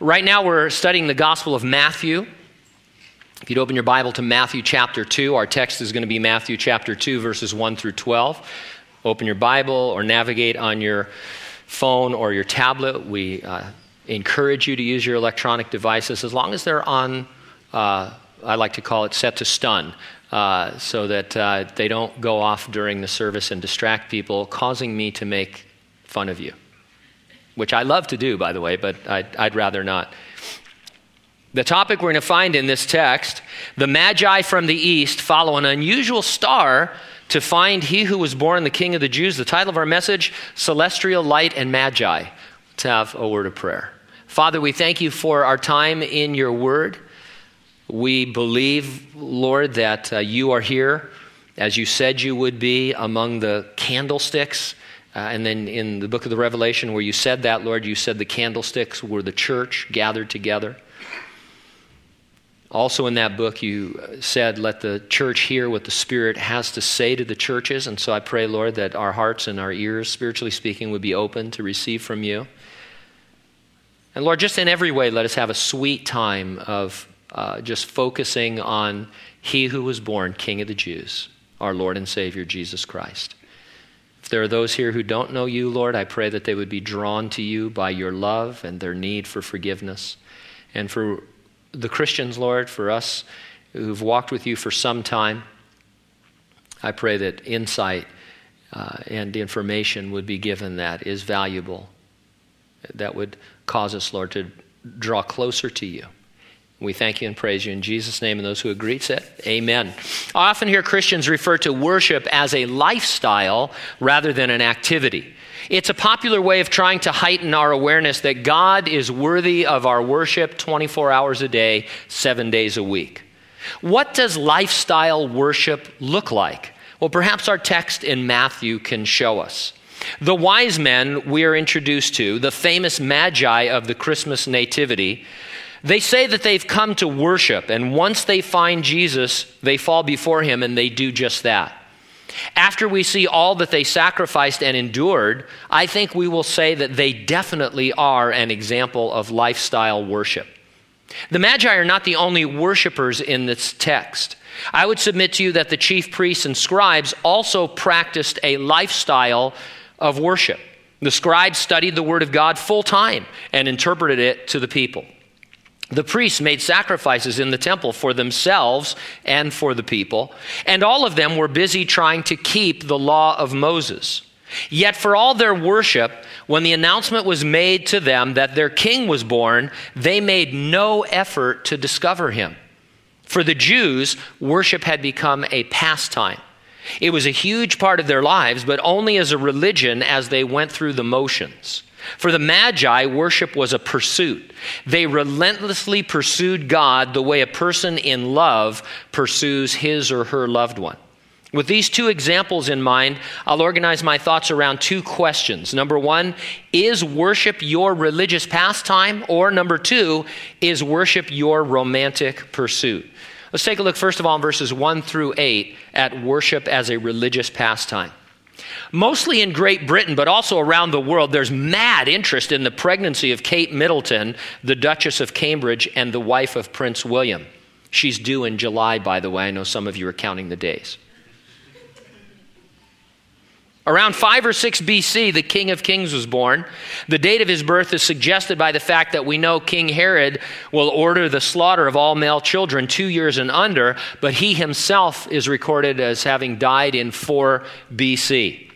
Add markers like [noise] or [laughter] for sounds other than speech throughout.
Right now, we're studying the Gospel of Matthew. If you'd open your Bible to Matthew chapter 2, our text is going to be Matthew chapter 2, verses 1 through 12. Open your Bible or navigate on your phone or your tablet. We uh, encourage you to use your electronic devices as long as they're on, uh, I like to call it set to stun, uh, so that uh, they don't go off during the service and distract people, causing me to make fun of you. Which I love to do, by the way, but I'd, I'd rather not. The topic we're going to find in this text the Magi from the east follow an unusual star to find he who was born the King of the Jews. The title of our message Celestial Light and Magi. Let's have a word of prayer. Father, we thank you for our time in your word. We believe, Lord, that uh, you are here as you said you would be among the candlesticks. Uh, and then in the book of the Revelation, where you said that, Lord, you said the candlesticks were the church gathered together. Also, in that book, you said, Let the church hear what the Spirit has to say to the churches. And so I pray, Lord, that our hearts and our ears, spiritually speaking, would be open to receive from you. And Lord, just in every way, let us have a sweet time of uh, just focusing on He who was born, King of the Jews, our Lord and Savior, Jesus Christ. There are those here who don't know you, Lord, I pray that they would be drawn to you by your love and their need for forgiveness and for the Christians, Lord, for us who've walked with you for some time, I pray that insight uh, and information would be given that is valuable, that would cause us, Lord, to draw closer to you. We thank you and praise you in Jesus' name, and those who agree said, Amen. I often hear Christians refer to worship as a lifestyle rather than an activity. It's a popular way of trying to heighten our awareness that God is worthy of our worship 24 hours a day, seven days a week. What does lifestyle worship look like? Well, perhaps our text in Matthew can show us. The wise men we are introduced to, the famous magi of the Christmas nativity, they say that they've come to worship, and once they find Jesus, they fall before him and they do just that. After we see all that they sacrificed and endured, I think we will say that they definitely are an example of lifestyle worship. The Magi are not the only worshipers in this text. I would submit to you that the chief priests and scribes also practiced a lifestyle of worship. The scribes studied the Word of God full time and interpreted it to the people. The priests made sacrifices in the temple for themselves and for the people, and all of them were busy trying to keep the law of Moses. Yet, for all their worship, when the announcement was made to them that their king was born, they made no effort to discover him. For the Jews, worship had become a pastime. It was a huge part of their lives, but only as a religion as they went through the motions. For the Magi, worship was a pursuit. They relentlessly pursued God the way a person in love pursues his or her loved one. With these two examples in mind, I'll organize my thoughts around two questions. Number one, is worship your religious pastime? Or number two, is worship your romantic pursuit? Let's take a look, first of all, in verses 1 through 8 at worship as a religious pastime. Mostly in Great Britain, but also around the world, there's mad interest in the pregnancy of Kate Middleton, the Duchess of Cambridge, and the wife of Prince William. She's due in July, by the way. I know some of you are counting the days. Around 5 or 6 BC, the King of Kings was born. The date of his birth is suggested by the fact that we know King Herod will order the slaughter of all male children two years and under, but he himself is recorded as having died in 4 BC.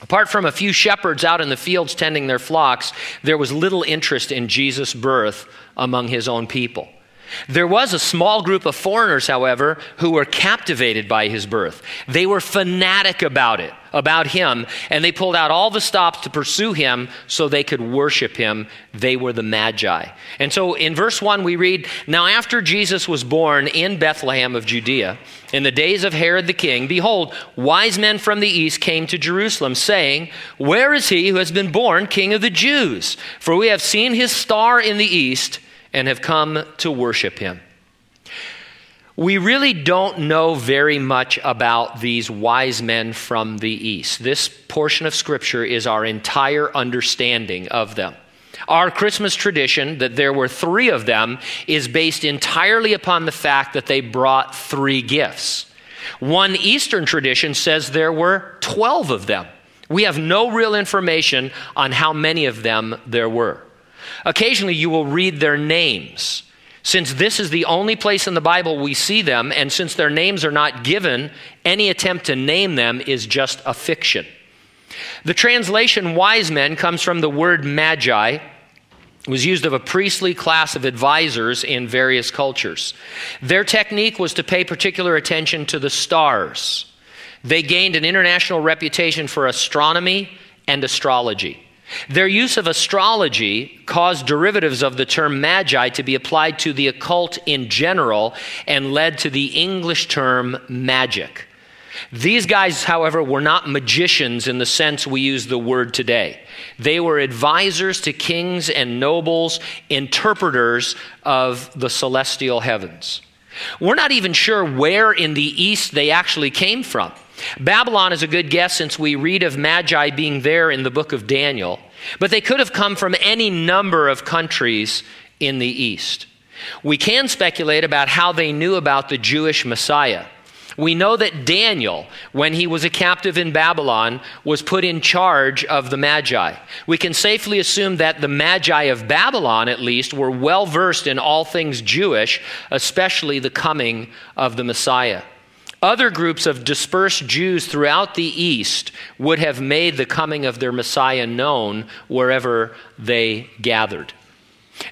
Apart from a few shepherds out in the fields tending their flocks, there was little interest in Jesus' birth among his own people. There was a small group of foreigners, however, who were captivated by his birth. They were fanatic about it, about him, and they pulled out all the stops to pursue him so they could worship him. They were the Magi. And so in verse 1, we read Now, after Jesus was born in Bethlehem of Judea, in the days of Herod the king, behold, wise men from the east came to Jerusalem, saying, Where is he who has been born king of the Jews? For we have seen his star in the east and have come to worship him. We really don't know very much about these wise men from the east. This portion of Scripture is our entire understanding of them. Our Christmas tradition, that there were three of them, is based entirely upon the fact that they brought three gifts. One Eastern tradition says there were 12 of them. We have no real information on how many of them there were. Occasionally, you will read their names. Since this is the only place in the Bible we see them, and since their names are not given, any attempt to name them is just a fiction. The translation wise men comes from the word magi, was used of a priestly class of advisors in various cultures. Their technique was to pay particular attention to the stars. They gained an international reputation for astronomy and astrology. Their use of astrology caused derivatives of the term magi to be applied to the occult in general and led to the English term magic. These guys, however, were not magicians in the sense we use the word today. They were advisors to kings and nobles, interpreters of the celestial heavens. We're not even sure where in the east they actually came from. Babylon is a good guess since we read of Magi being there in the book of Daniel, but they could have come from any number of countries in the east. We can speculate about how they knew about the Jewish Messiah. We know that Daniel, when he was a captive in Babylon, was put in charge of the Magi. We can safely assume that the Magi of Babylon, at least, were well versed in all things Jewish, especially the coming of the Messiah. Other groups of dispersed Jews throughout the East would have made the coming of their Messiah known wherever they gathered.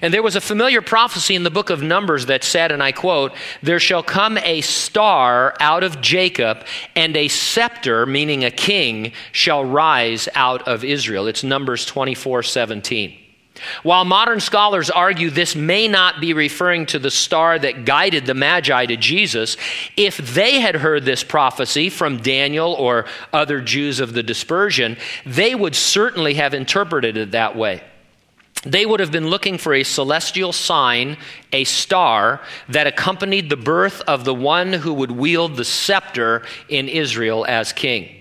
And there was a familiar prophecy in the book of Numbers that said, and I quote, There shall come a star out of Jacob, and a scepter, meaning a king, shall rise out of Israel. It's Numbers 24 17. While modern scholars argue this may not be referring to the star that guided the Magi to Jesus, if they had heard this prophecy from Daniel or other Jews of the dispersion, they would certainly have interpreted it that way. They would have been looking for a celestial sign, a star, that accompanied the birth of the one who would wield the scepter in Israel as king.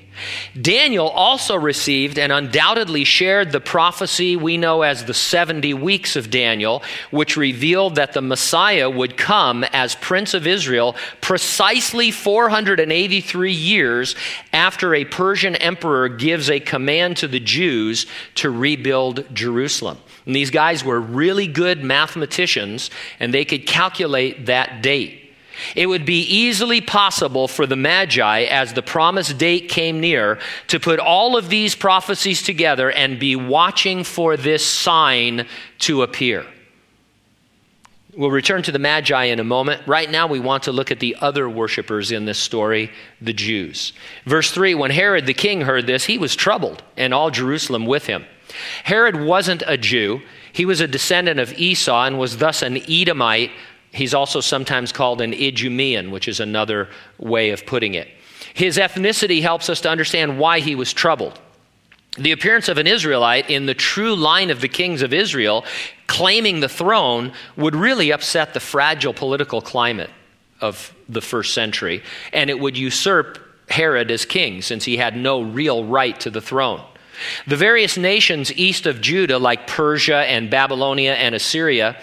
Daniel also received and undoubtedly shared the prophecy we know as the 70 weeks of Daniel, which revealed that the Messiah would come as Prince of Israel precisely 483 years after a Persian emperor gives a command to the Jews to rebuild Jerusalem. And these guys were really good mathematicians, and they could calculate that date. It would be easily possible for the Magi, as the promised date came near, to put all of these prophecies together and be watching for this sign to appear. We'll return to the Magi in a moment. Right now, we want to look at the other worshippers in this story, the Jews. Verse 3 When Herod the king heard this, he was troubled, and all Jerusalem with him. Herod wasn't a Jew, he was a descendant of Esau and was thus an Edomite He's also sometimes called an Idumean, which is another way of putting it. His ethnicity helps us to understand why he was troubled. The appearance of an Israelite in the true line of the kings of Israel claiming the throne would really upset the fragile political climate of the first century, and it would usurp Herod as king since he had no real right to the throne. The various nations east of Judah, like Persia and Babylonia and Assyria,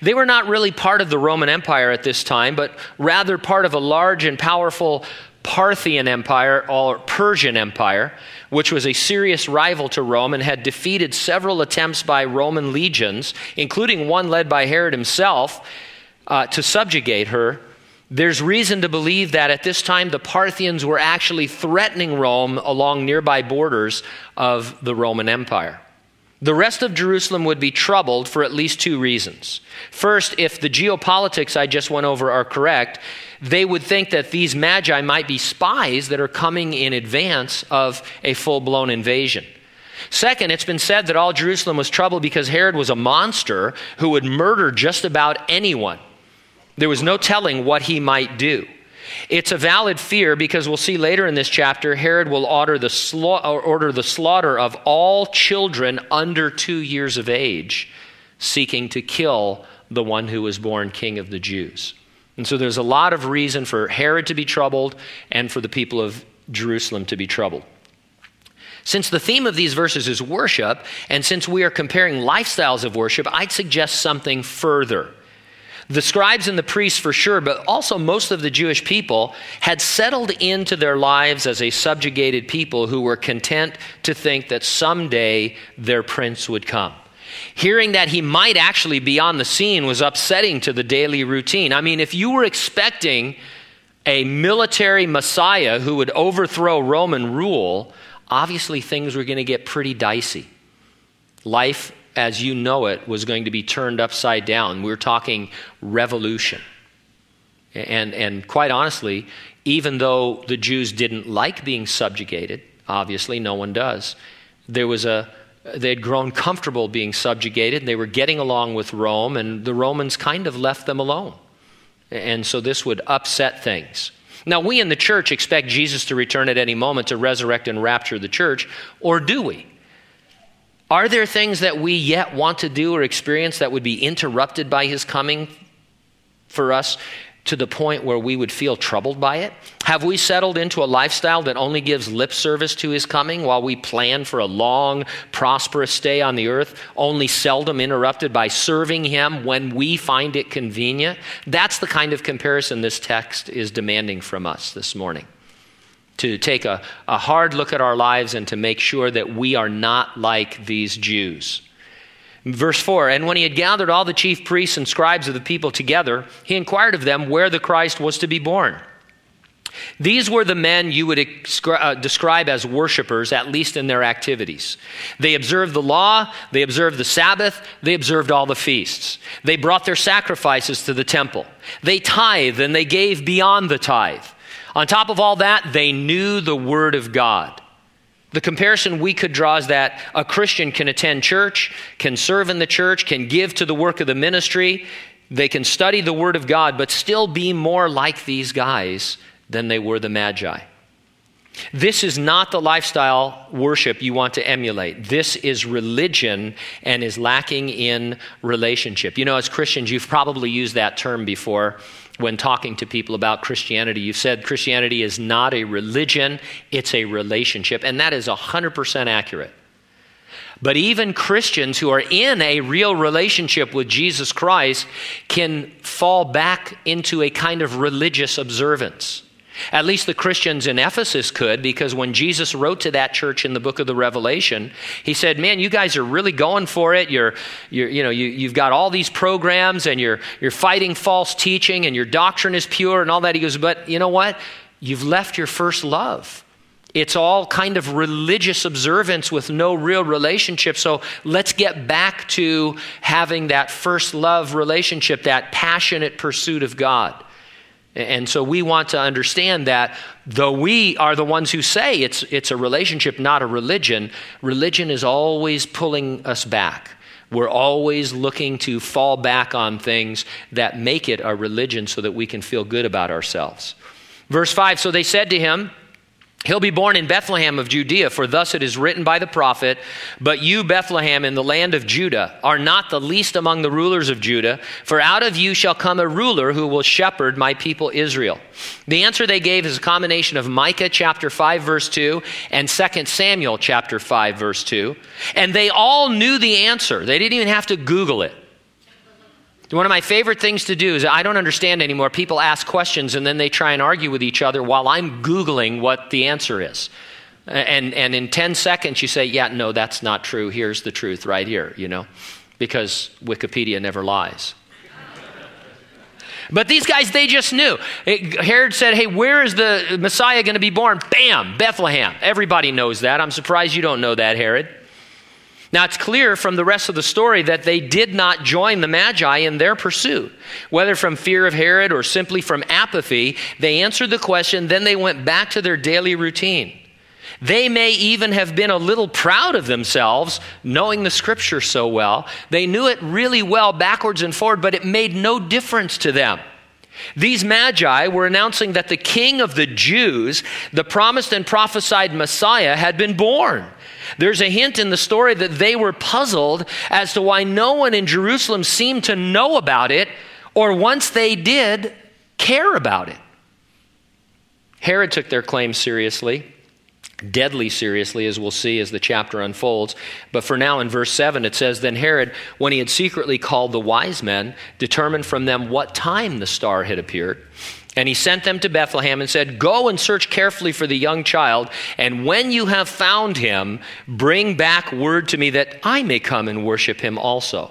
they were not really part of the Roman Empire at this time, but rather part of a large and powerful Parthian Empire or Persian Empire, which was a serious rival to Rome and had defeated several attempts by Roman legions, including one led by Herod himself, uh, to subjugate her there's reason to believe that at this time the Parthians were actually threatening Rome along nearby borders of the Roman Empire. The rest of Jerusalem would be troubled for at least two reasons. First, if the geopolitics I just went over are correct, they would think that these magi might be spies that are coming in advance of a full blown invasion. Second, it's been said that all Jerusalem was troubled because Herod was a monster who would murder just about anyone there was no telling what he might do. It's a valid fear because we'll see later in this chapter, Herod will order the, sla- order the slaughter of all children under two years of age, seeking to kill the one who was born king of the Jews. And so there's a lot of reason for Herod to be troubled and for the people of Jerusalem to be troubled. Since the theme of these verses is worship, and since we are comparing lifestyles of worship, I'd suggest something further. The scribes and the priests, for sure, but also most of the Jewish people, had settled into their lives as a subjugated people who were content to think that someday their prince would come. Hearing that he might actually be on the scene was upsetting to the daily routine. I mean, if you were expecting a military messiah who would overthrow Roman rule, obviously things were going to get pretty dicey. Life as you know it was going to be turned upside down. We we're talking revolution. And, and quite honestly, even though the Jews didn't like being subjugated, obviously no one does, there was a, they had grown comfortable being subjugated. And they were getting along with Rome, and the Romans kind of left them alone. And so this would upset things. Now, we in the church expect Jesus to return at any moment to resurrect and rapture the church, or do we? Are there things that we yet want to do or experience that would be interrupted by his coming for us to the point where we would feel troubled by it? Have we settled into a lifestyle that only gives lip service to his coming while we plan for a long, prosperous stay on the earth, only seldom interrupted by serving him when we find it convenient? That's the kind of comparison this text is demanding from us this morning. To take a, a hard look at our lives and to make sure that we are not like these Jews. Verse 4 And when he had gathered all the chief priests and scribes of the people together, he inquired of them where the Christ was to be born. These were the men you would uh, describe as worshipers, at least in their activities. They observed the law, they observed the Sabbath, they observed all the feasts. They brought their sacrifices to the temple. They tithed and they gave beyond the tithe. On top of all that, they knew the Word of God. The comparison we could draw is that a Christian can attend church, can serve in the church, can give to the work of the ministry, they can study the Word of God, but still be more like these guys than they were the Magi. This is not the lifestyle worship you want to emulate. This is religion and is lacking in relationship. You know, as Christians, you've probably used that term before when talking to people about Christianity. You've said Christianity is not a religion, it's a relationship, and that is 100% accurate. But even Christians who are in a real relationship with Jesus Christ can fall back into a kind of religious observance. At least the Christians in Ephesus could, because when Jesus wrote to that church in the book of the Revelation, he said, Man, you guys are really going for it. You're, you're, you know, you, you've got all these programs and you're, you're fighting false teaching and your doctrine is pure and all that. He goes, But you know what? You've left your first love. It's all kind of religious observance with no real relationship. So let's get back to having that first love relationship, that passionate pursuit of God. And so we want to understand that though we are the ones who say it's, it's a relationship, not a religion, religion is always pulling us back. We're always looking to fall back on things that make it a religion so that we can feel good about ourselves. Verse 5 So they said to him, He'll be born in Bethlehem of Judea, for thus it is written by the prophet, But you, Bethlehem, in the land of Judah, are not the least among the rulers of Judah, for out of you shall come a ruler who will shepherd my people Israel. The answer they gave is a combination of Micah chapter 5, verse 2, and 2 Samuel chapter 5, verse 2. And they all knew the answer. They didn't even have to Google it. One of my favorite things to do is I don't understand anymore. People ask questions and then they try and argue with each other while I'm Googling what the answer is. And, and in 10 seconds, you say, Yeah, no, that's not true. Here's the truth right here, you know, because Wikipedia never lies. But these guys, they just knew. Herod said, Hey, where is the Messiah going to be born? Bam, Bethlehem. Everybody knows that. I'm surprised you don't know that, Herod. Now, it's clear from the rest of the story that they did not join the Magi in their pursuit. Whether from fear of Herod or simply from apathy, they answered the question, then they went back to their daily routine. They may even have been a little proud of themselves, knowing the scripture so well. They knew it really well backwards and forward, but it made no difference to them. These magi were announcing that the king of the Jews, the promised and prophesied Messiah, had been born. There's a hint in the story that they were puzzled as to why no one in Jerusalem seemed to know about it, or once they did, care about it. Herod took their claim seriously. Deadly seriously, as we'll see as the chapter unfolds. But for now, in verse 7, it says Then Herod, when he had secretly called the wise men, determined from them what time the star had appeared. And he sent them to Bethlehem and said, Go and search carefully for the young child, and when you have found him, bring back word to me that I may come and worship him also.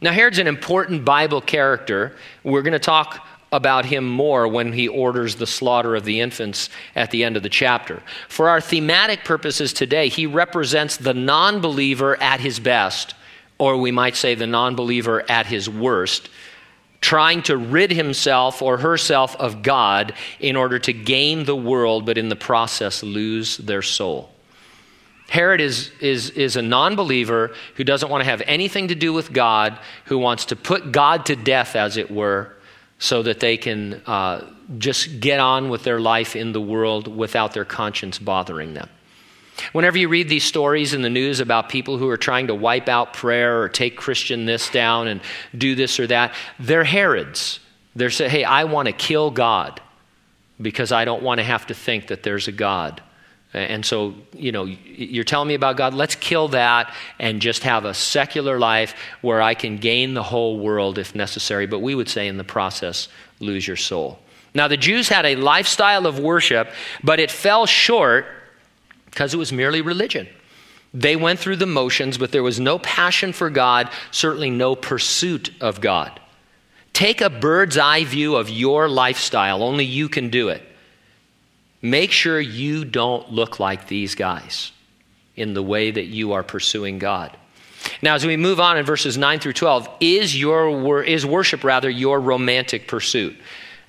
Now, Herod's an important Bible character. We're going to talk about him more when he orders the slaughter of the infants at the end of the chapter. For our thematic purposes today, he represents the non believer at his best, or we might say the non believer at his worst, trying to rid himself or herself of God in order to gain the world, but in the process lose their soul. Herod is, is, is a non believer who doesn't want to have anything to do with God, who wants to put God to death, as it were, so that they can uh, just get on with their life in the world without their conscience bothering them. Whenever you read these stories in the news about people who are trying to wipe out prayer or take Christian this down and do this or that, they're Herods. They're saying, hey, I want to kill God because I don't want to have to think that there's a God. And so, you know, you're telling me about God, let's kill that and just have a secular life where I can gain the whole world if necessary. But we would say in the process, lose your soul. Now, the Jews had a lifestyle of worship, but it fell short because it was merely religion. They went through the motions, but there was no passion for God, certainly no pursuit of God. Take a bird's eye view of your lifestyle, only you can do it. Make sure you don't look like these guys in the way that you are pursuing God. Now, as we move on in verses 9 through 12, is, your, is worship rather your romantic pursuit?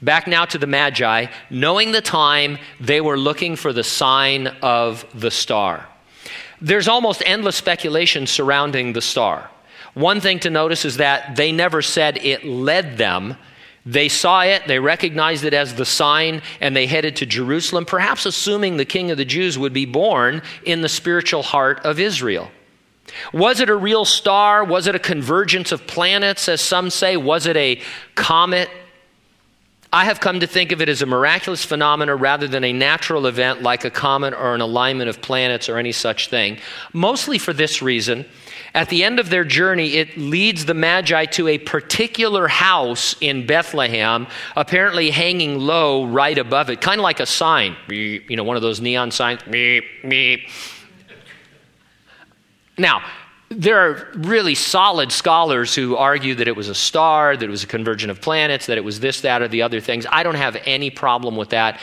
Back now to the Magi, knowing the time, they were looking for the sign of the star. There's almost endless speculation surrounding the star. One thing to notice is that they never said it led them they saw it, they recognized it as the sign, and they headed to Jerusalem, perhaps assuming the king of the Jews would be born in the spiritual heart of Israel. Was it a real star? Was it a convergence of planets, as some say? Was it a comet? I have come to think of it as a miraculous phenomenon rather than a natural event like a comet or an alignment of planets or any such thing. Mostly for this reason at the end of their journey, it leads the Magi to a particular house in Bethlehem, apparently hanging low right above it, kind of like a sign, you know, one of those neon signs. Now, there are really solid scholars who argue that it was a star, that it was a convergence of planets, that it was this, that, or the other things. I don't have any problem with that.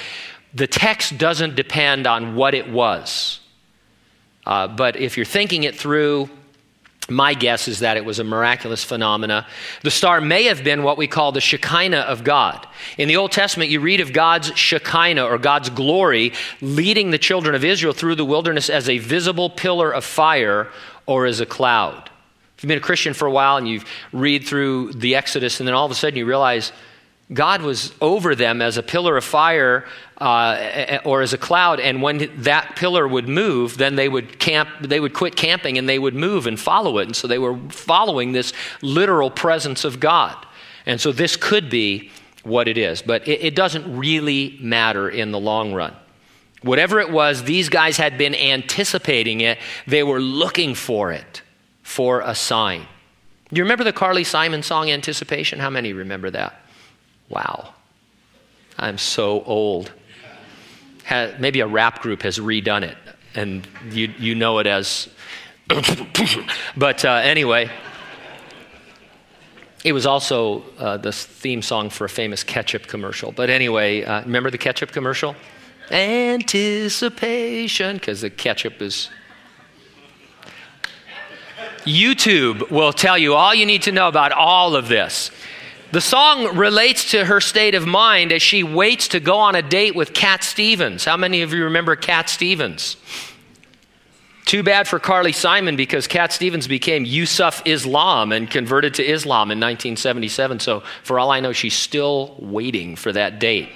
The text doesn't depend on what it was. Uh, but if you're thinking it through, my guess is that it was a miraculous phenomena. The star may have been what we call the Shekinah of God. In the Old Testament, you read of God's Shekinah or God's glory leading the children of Israel through the wilderness as a visible pillar of fire or as a cloud. If you've been a Christian for a while and you read through the Exodus, and then all of a sudden you realize God was over them as a pillar of fire uh, or as a cloud, and when that pillar would move, then they would camp. They would quit camping and they would move and follow it. And so they were following this literal presence of God. And so this could be what it is, but it, it doesn't really matter in the long run. Whatever it was, these guys had been anticipating it. They were looking for it, for a sign. Do you remember the Carly Simon song Anticipation? How many remember that? Wow. I'm so old. maybe a rap group has redone it, and you, you know it as. [coughs] but uh, anyway, it was also uh, the theme song for a famous ketchup commercial. But anyway, uh, remember the ketchup commercial? Anticipation, because the ketchup is. YouTube will tell you all you need to know about all of this. The song relates to her state of mind as she waits to go on a date with Cat Stevens. How many of you remember Cat Stevens? Too bad for Carly Simon because Cat Stevens became Yusuf Islam and converted to Islam in 1977. So, for all I know, she's still waiting for that date.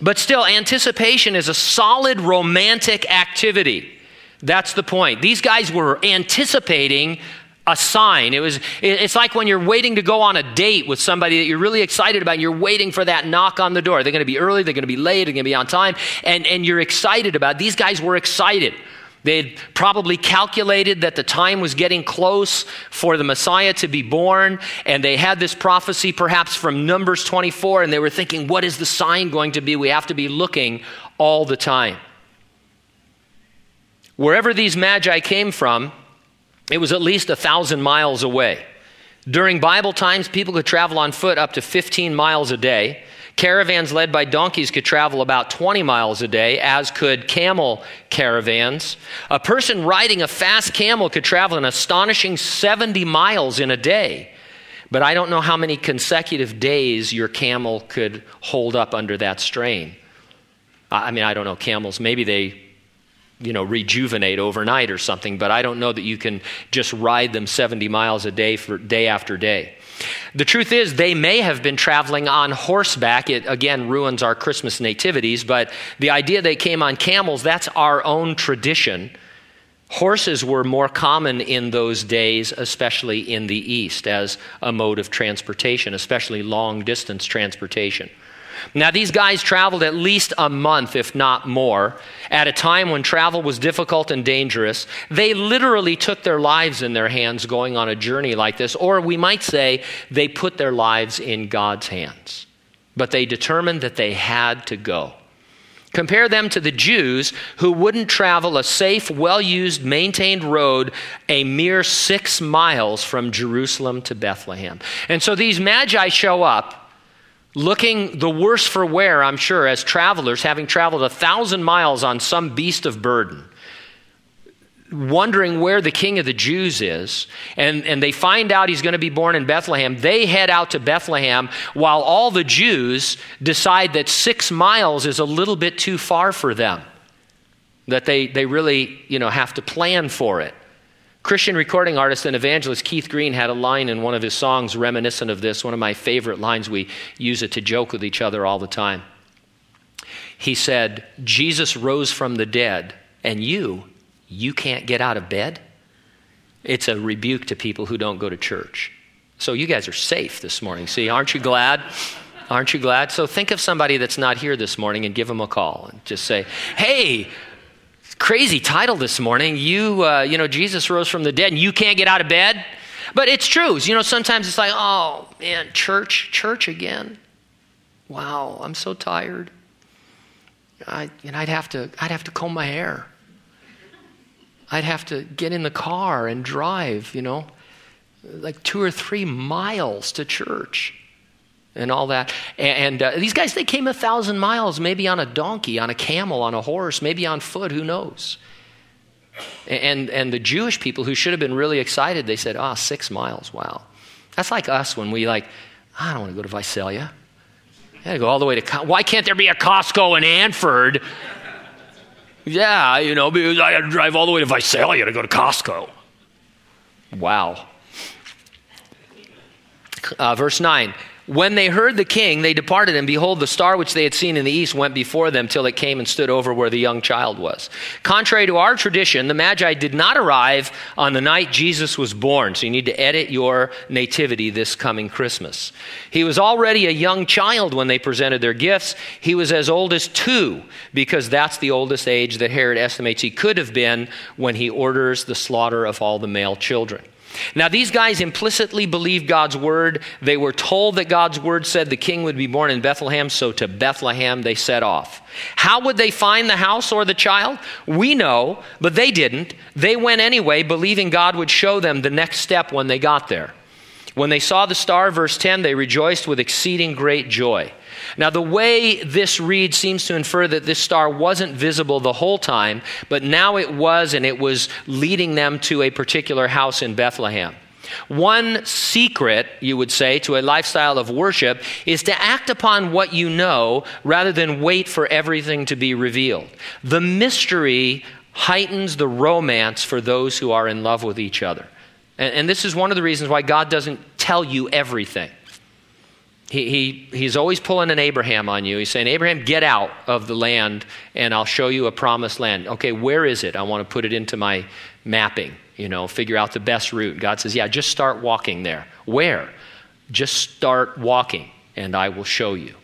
But still, anticipation is a solid romantic activity. That's the point. These guys were anticipating a sign. It was, it's like when you're waiting to go on a date with somebody that you're really excited about, and you're waiting for that knock on the door. They're going to be early, they're going to be late, they're going to be on time, and, and you're excited about it. These guys were excited. They had probably calculated that the time was getting close for the Messiah to be born, and they had this prophecy perhaps from Numbers 24, and they were thinking, what is the sign going to be? We have to be looking all the time. Wherever these magi came from, it was at least a thousand miles away. During Bible times, people could travel on foot up to 15 miles a day. Caravans led by donkeys could travel about 20 miles a day, as could camel caravans. A person riding a fast camel could travel an astonishing 70 miles in a day. But I don't know how many consecutive days your camel could hold up under that strain. I mean, I don't know camels. Maybe they you know, rejuvenate overnight or something, but I don't know that you can just ride them 70 miles a day for day after day. The truth is, they may have been traveling on horseback. It again ruins our Christmas nativities, but the idea they came on camels, that's our own tradition. Horses were more common in those days, especially in the East, as a mode of transportation, especially long distance transportation. Now, these guys traveled at least a month, if not more, at a time when travel was difficult and dangerous. They literally took their lives in their hands going on a journey like this, or we might say they put their lives in God's hands. But they determined that they had to go. Compare them to the Jews who wouldn't travel a safe, well used, maintained road a mere six miles from Jerusalem to Bethlehem. And so these magi show up looking the worse for wear, I'm sure, as travelers, having traveled a thousand miles on some beast of burden, wondering where the king of the Jews is, and, and they find out he's going to be born in Bethlehem. They head out to Bethlehem while all the Jews decide that six miles is a little bit too far for them, that they, they really you know, have to plan for it. Christian recording artist and evangelist Keith Green had a line in one of his songs reminiscent of this, one of my favorite lines. We use it to joke with each other all the time. He said, Jesus rose from the dead, and you, you can't get out of bed? It's a rebuke to people who don't go to church. So you guys are safe this morning. See, aren't you glad? Aren't you glad? So think of somebody that's not here this morning and give them a call and just say, hey, crazy title this morning. You, uh, you know, Jesus rose from the dead and you can't get out of bed. But it's true. You know, sometimes it's like, oh, man, church, church again. Wow, I'm so tired. I, and I'd have to, I'd have to comb my hair. I'd have to get in the car and drive, you know, like two or three miles to church and all that. And, uh, these guys, they came a thousand miles, maybe on a donkey, on a camel, on a horse, maybe on foot, who knows? And, and the Jewish people who should have been really excited, they said, ah, oh, six miles, wow. That's like us when we like, I don't want to go to Visalia. I gotta go all the way to, why can't there be a Costco in Hanford? yeah, you know, because I gotta drive all the way to Visalia to go to Costco. Wow. Uh, verse 9 when they heard the king, they departed, and behold, the star which they had seen in the east went before them till it came and stood over where the young child was. Contrary to our tradition, the Magi did not arrive on the night Jesus was born, so you need to edit your nativity this coming Christmas. He was already a young child when they presented their gifts. He was as old as two, because that's the oldest age that Herod estimates he could have been when he orders the slaughter of all the male children. Now, these guys implicitly believed God's word. They were told that God's word said the king would be born in Bethlehem, so to Bethlehem they set off. How would they find the house or the child? We know, but they didn't. They went anyway, believing God would show them the next step when they got there. When they saw the star, verse 10, they rejoiced with exceeding great joy. Now, the way this reads seems to infer that this star wasn't visible the whole time, but now it was, and it was leading them to a particular house in Bethlehem. One secret, you would say, to a lifestyle of worship is to act upon what you know rather than wait for everything to be revealed. The mystery heightens the romance for those who are in love with each other. And, and this is one of the reasons why God doesn't tell you everything. He, he, he's always pulling an Abraham on you. He's saying, Abraham, get out of the land and I'll show you a promised land. Okay, where is it? I want to put it into my, mapping, you know, figure out the best route. God says, Yeah, just start walking there. Where? Just start walking, and I will show you.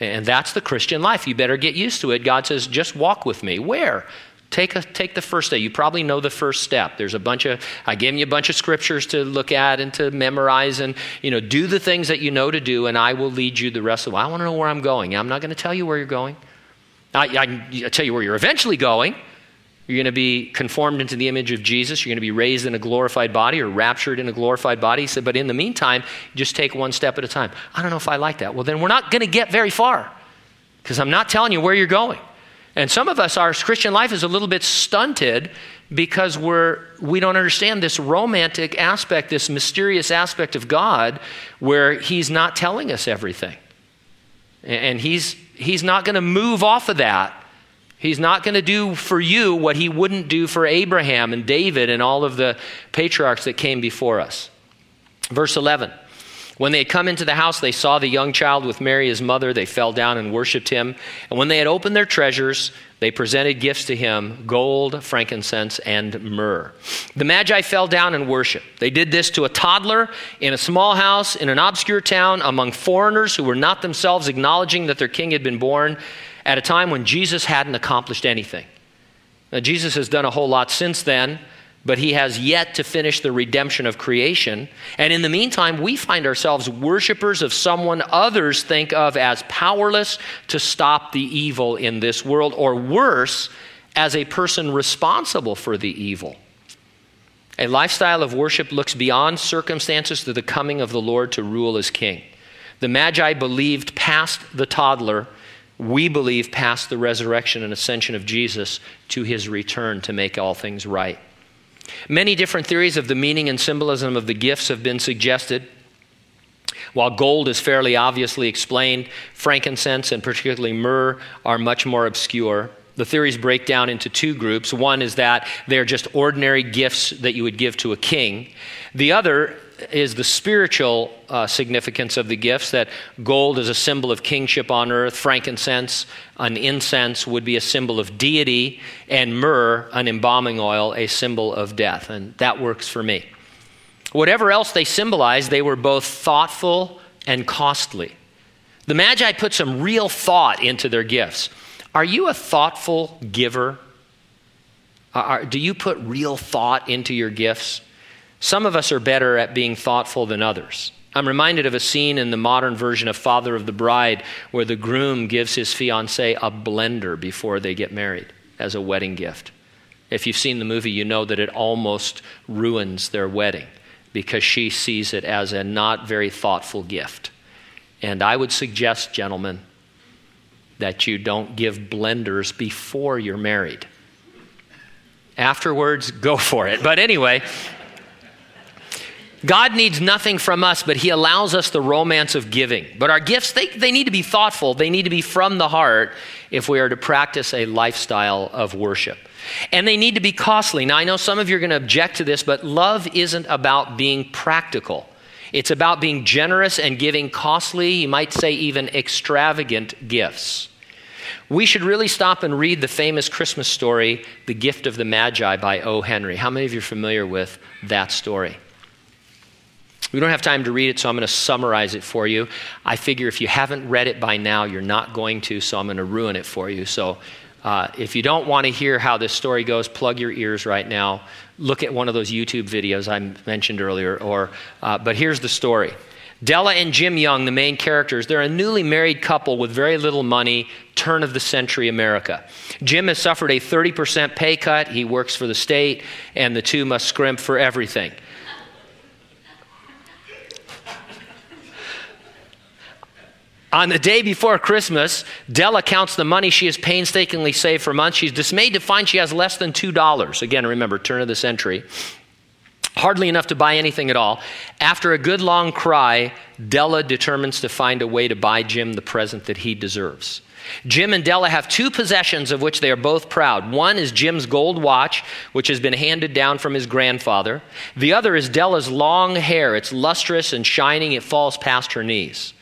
And that's the Christian life. You better get used to it. God says, Just walk with me. Where? Take, a, take the first step. You probably know the first step. There's a bunch of, I gave you a bunch of scriptures to look at and to memorize and, you know, do the things that you know to do, and I will lead you the rest of the way. I want to know where I'm going. I'm not going to tell you where you're going. I, I, I tell you where you're eventually going. You're going to be conformed into the image of Jesus. You're going to be raised in a glorified body or raptured in a glorified body. He said, but in the meantime, just take one step at a time. I don't know if I like that. Well, then we're not going to get very far because I'm not telling you where you're going. And some of us, our Christian life is a little bit stunted because we're, we don't understand this romantic aspect, this mysterious aspect of God where He's not telling us everything. And He's, he's not going to move off of that. He's not going to do for you what He wouldn't do for Abraham and David and all of the patriarchs that came before us. Verse 11. When they had come into the house, they saw the young child with Mary, his mother. They fell down and worshiped him. And when they had opened their treasures, they presented gifts to him gold, frankincense, and myrrh. The Magi fell down and worshiped. They did this to a toddler in a small house in an obscure town among foreigners who were not themselves acknowledging that their king had been born at a time when Jesus hadn't accomplished anything. Now, Jesus has done a whole lot since then but he has yet to finish the redemption of creation. And in the meantime, we find ourselves worshipers of someone others think of as powerless to stop the evil in this world, or worse, as a person responsible for the evil. A lifestyle of worship looks beyond circumstances to the coming of the Lord to rule as king. The Magi believed past the toddler. We believe past the resurrection and ascension of Jesus to his return to make all things right. Many different theories of the meaning and symbolism of the gifts have been suggested. While gold is fairly obviously explained, frankincense and particularly myrrh are much more obscure. The theories break down into two groups. One is that they're just ordinary gifts that you would give to a king. The other is the spiritual uh, significance of the gifts that gold is a symbol of kingship on earth, frankincense, an incense, would be a symbol of deity, and myrrh, an embalming oil, a symbol of death. And that works for me. Whatever else they symbolize, they were both thoughtful and costly. The Magi put some real thought into their gifts. Are you a thoughtful giver? Are, do you put real thought into your gifts? Some of us are better at being thoughtful than others. I'm reminded of a scene in the modern version of Father of the Bride where the groom gives his fiancee a blender before they get married as a wedding gift. If you've seen the movie, you know that it almost ruins their wedding because she sees it as a not very thoughtful gift. And I would suggest, gentlemen, that you don't give blenders before you're married. Afterwards, go for it. But anyway, God needs nothing from us, but He allows us the romance of giving. But our gifts, they, they need to be thoughtful, they need to be from the heart if we are to practice a lifestyle of worship. And they need to be costly. Now, I know some of you are going to object to this, but love isn't about being practical. It's about being generous and giving costly, you might say even extravagant gifts. We should really stop and read the famous Christmas story, The Gift of the Magi by O. Henry. How many of you are familiar with that story? We don't have time to read it, so I'm going to summarize it for you. I figure if you haven't read it by now, you're not going to, so I'm going to ruin it for you. So uh, if you don't want to hear how this story goes, plug your ears right now. Look at one of those YouTube videos I mentioned earlier. Or, uh, but here's the story. Della and Jim Young, the main characters, they're a newly married couple with very little money, turn of the century America. Jim has suffered a 30% pay cut. He works for the state, and the two must scrimp for everything. On the day before Christmas, Della counts the money she has painstakingly saved for months. She's dismayed to find she has less than $2. Again, remember, turn of the century. Hardly enough to buy anything at all. After a good long cry, Della determines to find a way to buy Jim the present that he deserves. Jim and Della have two possessions of which they are both proud. One is Jim's gold watch, which has been handed down from his grandfather. The other is Della's long hair. It's lustrous and shining, it falls past her knees.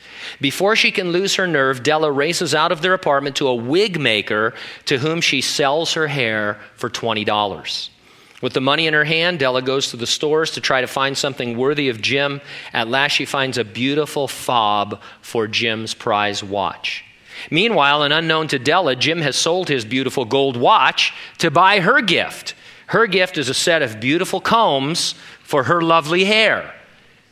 Before she can lose her nerve, Della races out of their apartment to a wig maker to whom she sells her hair for $20. With the money in her hand, Della goes to the stores to try to find something worthy of Jim. At last, she finds a beautiful fob for Jim's prize watch. Meanwhile, and unknown to Della, Jim has sold his beautiful gold watch to buy her gift. Her gift is a set of beautiful combs for her lovely hair.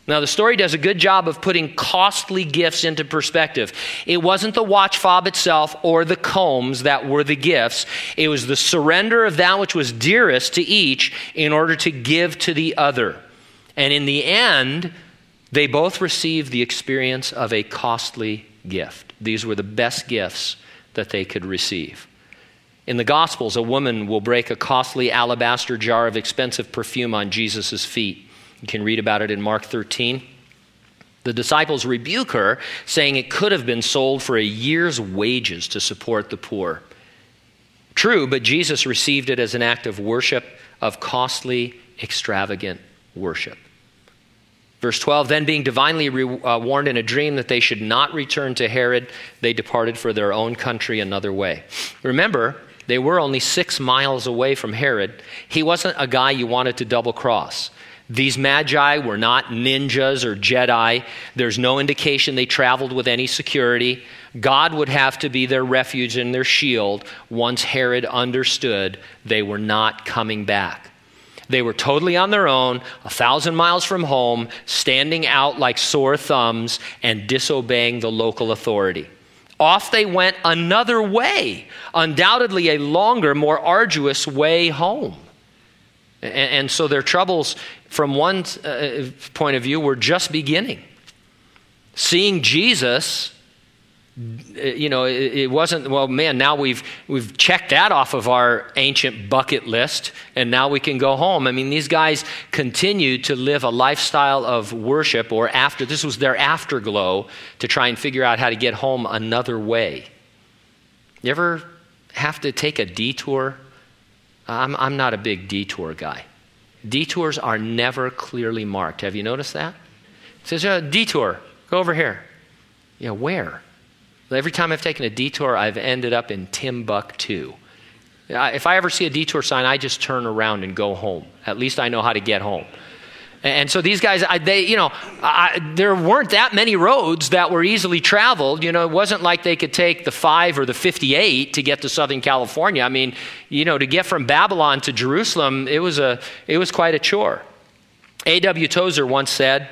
Now, the story does a good job of putting costly gifts into perspective. It wasn't the watch fob itself or the combs that were the gifts, it was the surrender of that which was dearest to each in order to give to the other. And in the end, they both received the experience of a costly gift. These were the best gifts that they could receive. In the Gospels, a woman will break a costly alabaster jar of expensive perfume on Jesus' feet. You can read about it in Mark 13. The disciples rebuke her, saying it could have been sold for a year's wages to support the poor. True, but Jesus received it as an act of worship, of costly, extravagant worship. Verse 12 Then, being divinely re- uh, warned in a dream that they should not return to Herod, they departed for their own country another way. Remember, they were only six miles away from Herod. He wasn't a guy you wanted to double cross. These magi were not ninjas or Jedi. There's no indication they traveled with any security. God would have to be their refuge and their shield once Herod understood they were not coming back. They were totally on their own, a thousand miles from home, standing out like sore thumbs and disobeying the local authority. Off they went another way, undoubtedly a longer, more arduous way home. And, and so their troubles, from one uh, point of view, were just beginning. Seeing Jesus you know, it, wasn't, well, man, now we've, we've checked that off of our ancient bucket list, and now we can go home. I mean, these guys continued to live a lifestyle of worship, or after, this was their afterglow to try and figure out how to get home another way. You ever have to take a detour? I'm, I'm not a big detour guy. Detours are never clearly marked. Have you noticed that? It says, a detour, go over here. Yeah, where? Every time I've taken a detour, I've ended up in Timbuktu. If I ever see a detour sign, I just turn around and go home. At least I know how to get home. And so these guys, they, you know, I, there weren't that many roads that were easily traveled. You know, it wasn't like they could take the 5 or the 58 to get to Southern California. I mean, you know, to get from Babylon to Jerusalem, it was, a, it was quite a chore. A.W. Tozer once said,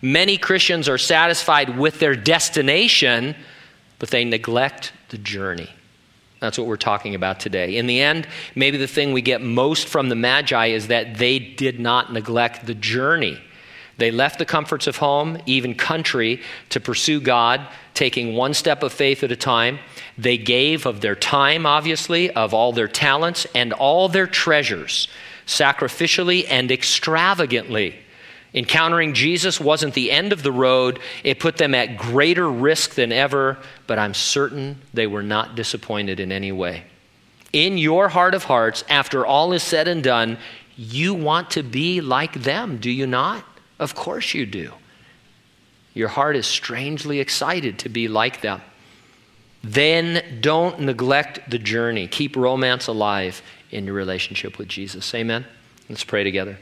Many Christians are satisfied with their destination but they neglect the journey. That's what we're talking about today. In the end, maybe the thing we get most from the Magi is that they did not neglect the journey. They left the comforts of home, even country, to pursue God, taking one step of faith at a time. They gave of their time, obviously, of all their talents, and all their treasures, sacrificially and extravagantly. Encountering Jesus wasn't the end of the road, it put them at greater risk than ever, but I'm certain they were not disappointed in any way. In your heart of hearts, after all is said and done, you want to be like them, do you not? Of course you do. Your heart is strangely excited to be like them. Then don't neglect the journey. Keep romance alive in your relationship with Jesus. Amen. Let's pray together.